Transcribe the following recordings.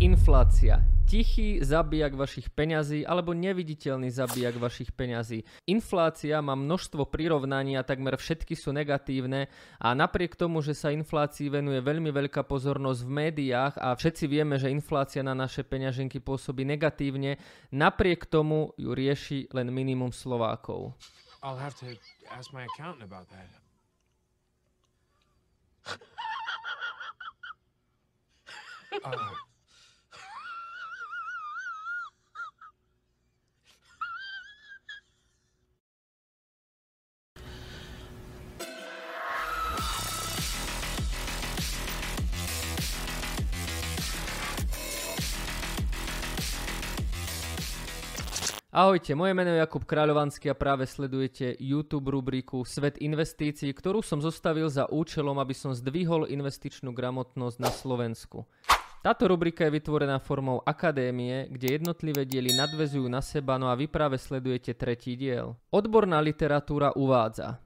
Inflácia. Tichý zabijak vašich peňazí alebo neviditeľný zabijak vašich peňazí. Inflácia má množstvo prirovnaní a takmer všetky sú negatívne a napriek tomu, že sa inflácii venuje veľmi veľká pozornosť v médiách a všetci vieme, že inflácia na naše peňaženky pôsobí negatívne, napriek tomu ju rieši len minimum Slovákov. I'll have to ask my accountant about that. uh. Ahojte, moje meno je Jakub Kráľovanský a práve sledujete YouTube rubriku Svet investícií, ktorú som zostavil za účelom, aby som zdvihol investičnú gramotnosť na Slovensku. Táto rubrika je vytvorená formou akadémie, kde jednotlivé diely nadvezujú na seba, no a vy práve sledujete tretí diel. Odborná literatúra uvádza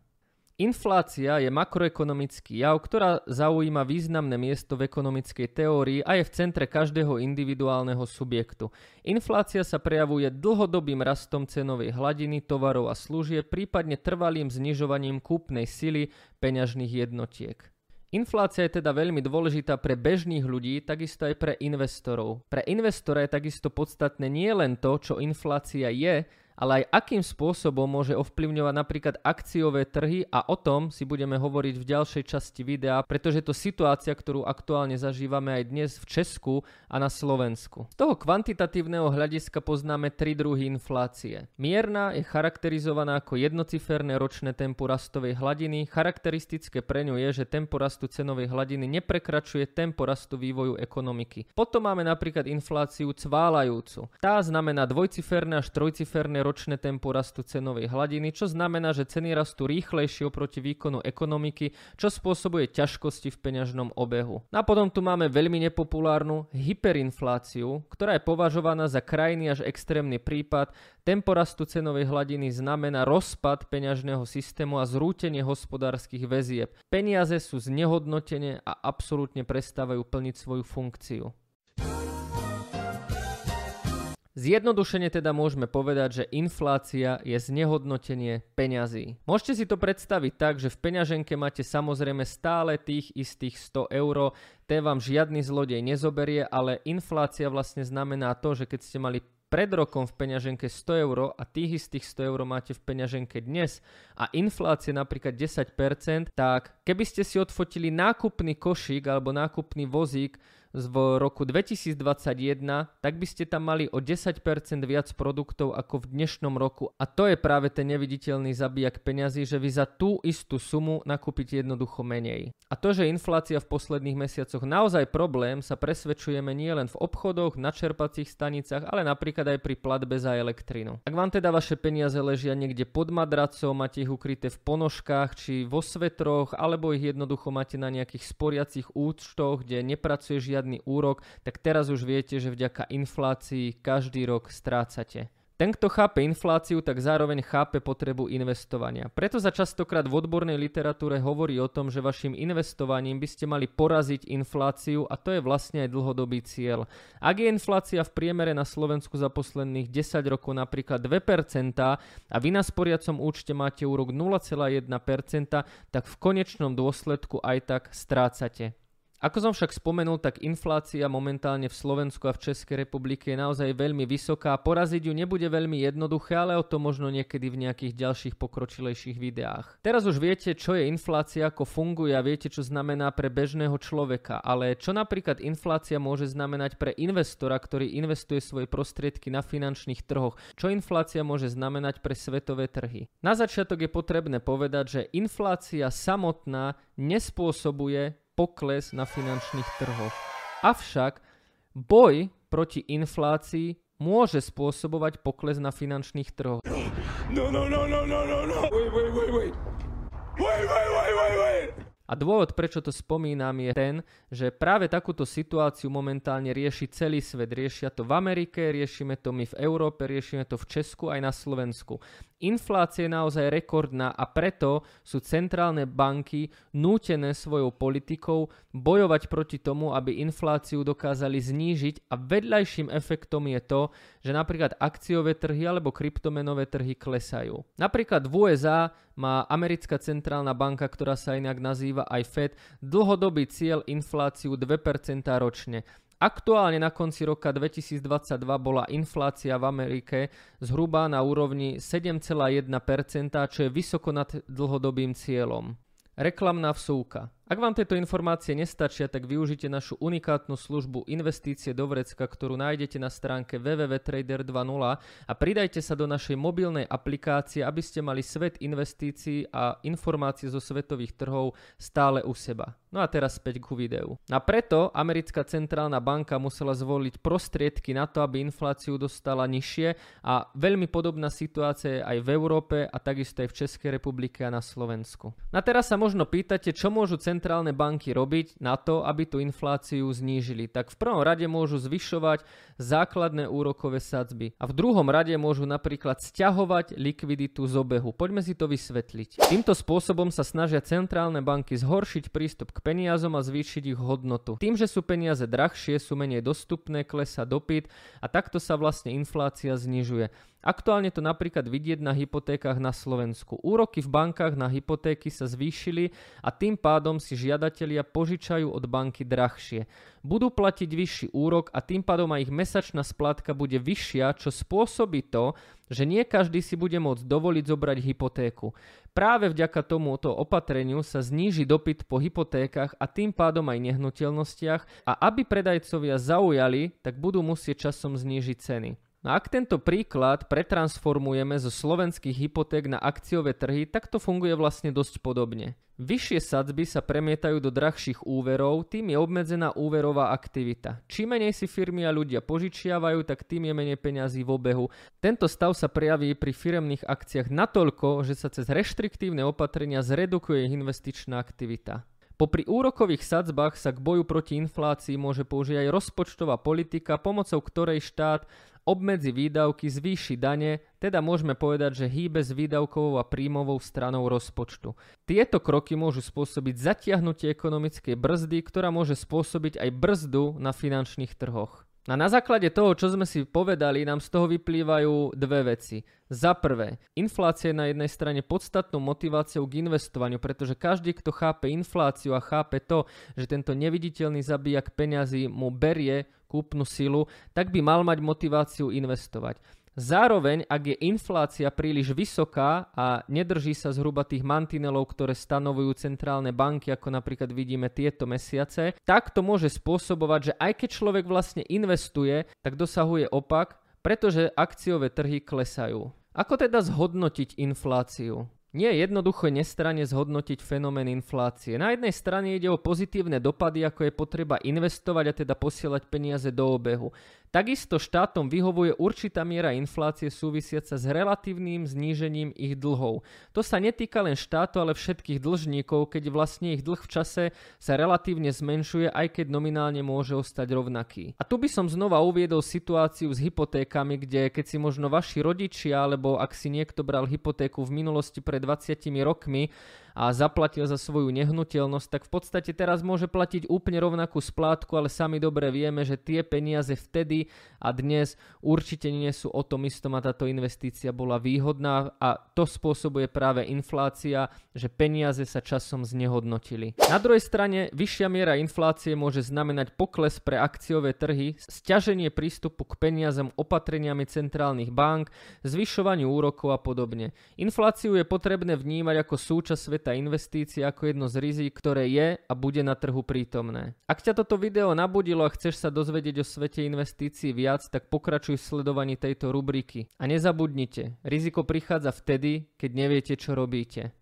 Inflácia je makroekonomický jav, ktorá zaujíma významné miesto v ekonomickej teórii a je v centre každého individuálneho subjektu. Inflácia sa prejavuje dlhodobým rastom cenovej hladiny tovarov a služieb, prípadne trvalým znižovaním kúpnej sily peňažných jednotiek. Inflácia je teda veľmi dôležitá pre bežných ľudí, takisto aj pre investorov. Pre investora je takisto podstatné nie len to, čo inflácia je, ale aj akým spôsobom môže ovplyvňovať napríklad akciové trhy a o tom si budeme hovoriť v ďalšej časti videa, pretože to situácia, ktorú aktuálne zažívame aj dnes v Česku a na Slovensku. Z toho kvantitatívneho hľadiska poznáme tri druhy inflácie. Mierna je charakterizovaná ako jednociferné ročné tempo rastovej hladiny. Charakteristické pre ňu je, že tempo rastu cenovej hladiny neprekračuje tempo rastu vývoju ekonomiky. Potom máme napríklad infláciu cválajúcu. Tá znamená dvojciferné až trojciferné ročné tempo rastu cenovej hladiny, čo znamená, že ceny rastú rýchlejšie oproti výkonu ekonomiky, čo spôsobuje ťažkosti v peňažnom obehu. A potom tu máme veľmi nepopulárnu hyperinfláciu, ktorá je považovaná za krajný až extrémny prípad. Tempo rastu cenovej hladiny znamená rozpad peňažného systému a zrútenie hospodárskych väzieb. Peniaze sú znehodnotené a absolútne prestávajú plniť svoju funkciu. Zjednodušene teda môžeme povedať, že inflácia je znehodnotenie peňazí. Môžete si to predstaviť tak, že v peňaženke máte samozrejme stále tých istých 100 eur, té vám žiadny zlodej nezoberie, ale inflácia vlastne znamená to, že keď ste mali pred rokom v peňaženke 100 eur a tých istých 100 eur máte v peňaženke dnes a inflácia napríklad 10%, tak keby ste si odfotili nákupný košík alebo nákupný vozík v roku 2021, tak by ste tam mali o 10% viac produktov ako v dnešnom roku. A to je práve ten neviditeľný zabijak peňazí, že vy za tú istú sumu nakúpite jednoducho menej. A to, že inflácia v posledných mesiacoch naozaj problém, sa presvedčujeme nielen v obchodoch, na čerpacích stanicách, ale napríklad aj pri platbe za elektrinu. Ak vám teda vaše peniaze ležia niekde pod madracom, máte ich ukryté v ponožkách či vo svetroch, alebo ich jednoducho máte na nejakých sporiacich účtoch, kde nepracuje žiadny žiadny úrok, tak teraz už viete, že vďaka inflácii každý rok strácate. Ten, kto chápe infláciu, tak zároveň chápe potrebu investovania. Preto sa častokrát v odbornej literatúre hovorí o tom, že vašim investovaním by ste mali poraziť infláciu a to je vlastne aj dlhodobý cieľ. Ak je inflácia v priemere na Slovensku za posledných 10 rokov napríklad 2% a vy na sporiacom účte máte úrok 0,1%, tak v konečnom dôsledku aj tak strácate. Ako som však spomenul, tak inflácia momentálne v Slovensku a v Českej republike je naozaj veľmi vysoká. Poraziť ju nebude veľmi jednoduché, ale o to možno niekedy v nejakých ďalších pokročilejších videách. Teraz už viete, čo je inflácia, ako funguje a viete, čo znamená pre bežného človeka. Ale čo napríklad inflácia môže znamenať pre investora, ktorý investuje svoje prostriedky na finančných trhoch? Čo inflácia môže znamenať pre svetové trhy? Na začiatok je potrebné povedať, že inflácia samotná nespôsobuje pokles na finančných trhoch. Avšak boj proti inflácii môže spôsobovať pokles na finančných trhoch. No, no, no, no, no, no, no. Wait, wait, wait, wait. Wait, wait, wait, wait, wait. A dôvod, prečo to spomínam, je ten, že práve takúto situáciu momentálne rieši celý svet. Riešia to v Amerike, riešime to my v Európe, riešime to v Česku aj na Slovensku. Inflácia je naozaj rekordná a preto sú centrálne banky nútené svojou politikou bojovať proti tomu, aby infláciu dokázali znížiť a vedľajším efektom je to, že napríklad akciové trhy alebo kryptomenové trhy klesajú. Napríklad v USA má americká centrálna banka, ktorá sa inak nazýva aj Fed, dlhodobý cieľ infláciu 2% ročne. Aktuálne na konci roka 2022 bola inflácia v Amerike zhruba na úrovni 7,1%, čo je vysoko nad dlhodobým cieľom. Reklamná vsúka. Ak vám tieto informácie nestačia, tak využite našu unikátnu službu Investície do vrecka, ktorú nájdete na stránke www.trader 2.0 a pridajte sa do našej mobilnej aplikácie, aby ste mali svet investícií a informácie zo svetových trhov stále u seba. No a teraz späť ku videu. A preto americká centrálna banka musela zvoliť prostriedky na to, aby infláciu dostala nižšie a veľmi podobná situácia je aj v Európe a takisto aj v Českej republike a na Slovensku. No a teraz sa možno pýtate, čo môžu centrálne centrálne banky robiť na to, aby tú infláciu znížili? Tak v prvom rade môžu zvyšovať základné úrokové sadzby a v druhom rade môžu napríklad stiahovať likviditu z obehu. Poďme si to vysvetliť. Týmto spôsobom sa snažia centrálne banky zhoršiť prístup k peniazom a zvýšiť ich hodnotu. Tým, že sú peniaze drahšie, sú menej dostupné, klesa dopyt a takto sa vlastne inflácia znižuje. Aktuálne to napríklad vidieť na hypotékach na Slovensku. Úroky v bankách na hypotéky sa zvýšili a tým pádom si žiadatelia požičajú od banky drahšie. Budú platiť vyšší úrok a tým pádom aj ich mesačná splátka bude vyššia, čo spôsobí to, že nie každý si bude môcť dovoliť zobrať hypotéku. Práve vďaka tomuto opatreniu sa zníži dopyt po hypotékach a tým pádom aj nehnuteľnostiach a aby predajcovia zaujali, tak budú musieť časom znížiť ceny. No ak tento príklad pretransformujeme zo slovenských hypoték na akciové trhy, tak to funguje vlastne dosť podobne. Vyššie sadzby sa premietajú do drahších úverov, tým je obmedzená úverová aktivita. Čím menej si firmy a ľudia požičiavajú, tak tým je menej peňazí v obehu. Tento stav sa prejaví pri firemných akciách natoľko, že sa cez reštriktívne opatrenia zredukuje ich investičná aktivita. Popri úrokových sadzbách sa k boju proti inflácii môže použiť aj rozpočtová politika, pomocou ktorej štát obmedzi výdavky, zvýši dane, teda môžeme povedať, že hýbe s výdavkovou a príjmovou stranou rozpočtu. Tieto kroky môžu spôsobiť zatiahnutie ekonomickej brzdy, ktorá môže spôsobiť aj brzdu na finančných trhoch. A na základe toho, čo sme si povedali, nám z toho vyplývajú dve veci. Za prvé, inflácia je na jednej strane podstatnou motiváciou k investovaniu, pretože každý, kto chápe infláciu a chápe to, že tento neviditeľný zabijak peňazí mu berie kúpnu silu, tak by mal mať motiváciu investovať. Zároveň, ak je inflácia príliš vysoká a nedrží sa zhruba tých mantinelov, ktoré stanovujú centrálne banky, ako napríklad vidíme tieto mesiace, tak to môže spôsobovať, že aj keď človek vlastne investuje, tak dosahuje opak, pretože akciové trhy klesajú. Ako teda zhodnotiť infláciu? Nie je jednoducho nestranne zhodnotiť fenomén inflácie. Na jednej strane ide o pozitívne dopady, ako je potreba investovať a teda posielať peniaze do obehu. Takisto štátom vyhovuje určitá miera inflácie súvisiaca s relatívnym znížením ich dlhov. To sa netýka len štátu, ale všetkých dlžníkov, keď vlastne ich dlh v čase sa relatívne zmenšuje, aj keď nominálne môže ostať rovnaký. A tu by som znova uviedol situáciu s hypotékami, kde keď si možno vaši rodičia, alebo ak si niekto bral hypotéku v minulosti pred 20 rokmi, a zaplatil za svoju nehnuteľnosť, tak v podstate teraz môže platiť úplne rovnakú splátku, ale sami dobre vieme, že tie peniaze vtedy a dnes určite nie sú o tom istom a táto investícia bola výhodná a to spôsobuje práve inflácia, že peniaze sa časom znehodnotili. Na druhej strane vyššia miera inflácie môže znamenať pokles pre akciové trhy, stiaženie prístupu k peniazom opatreniami centrálnych bank, zvyšovaniu úrokov a podobne. Infláciu je potrebné vnímať ako súčasť tá investícia ako jedno z rizik, ktoré je a bude na trhu prítomné. Ak ťa toto video nabudilo a chceš sa dozvedieť o svete investícií viac, tak pokračuj v sledovaní tejto rubriky. A nezabudnite, riziko prichádza vtedy, keď neviete, čo robíte.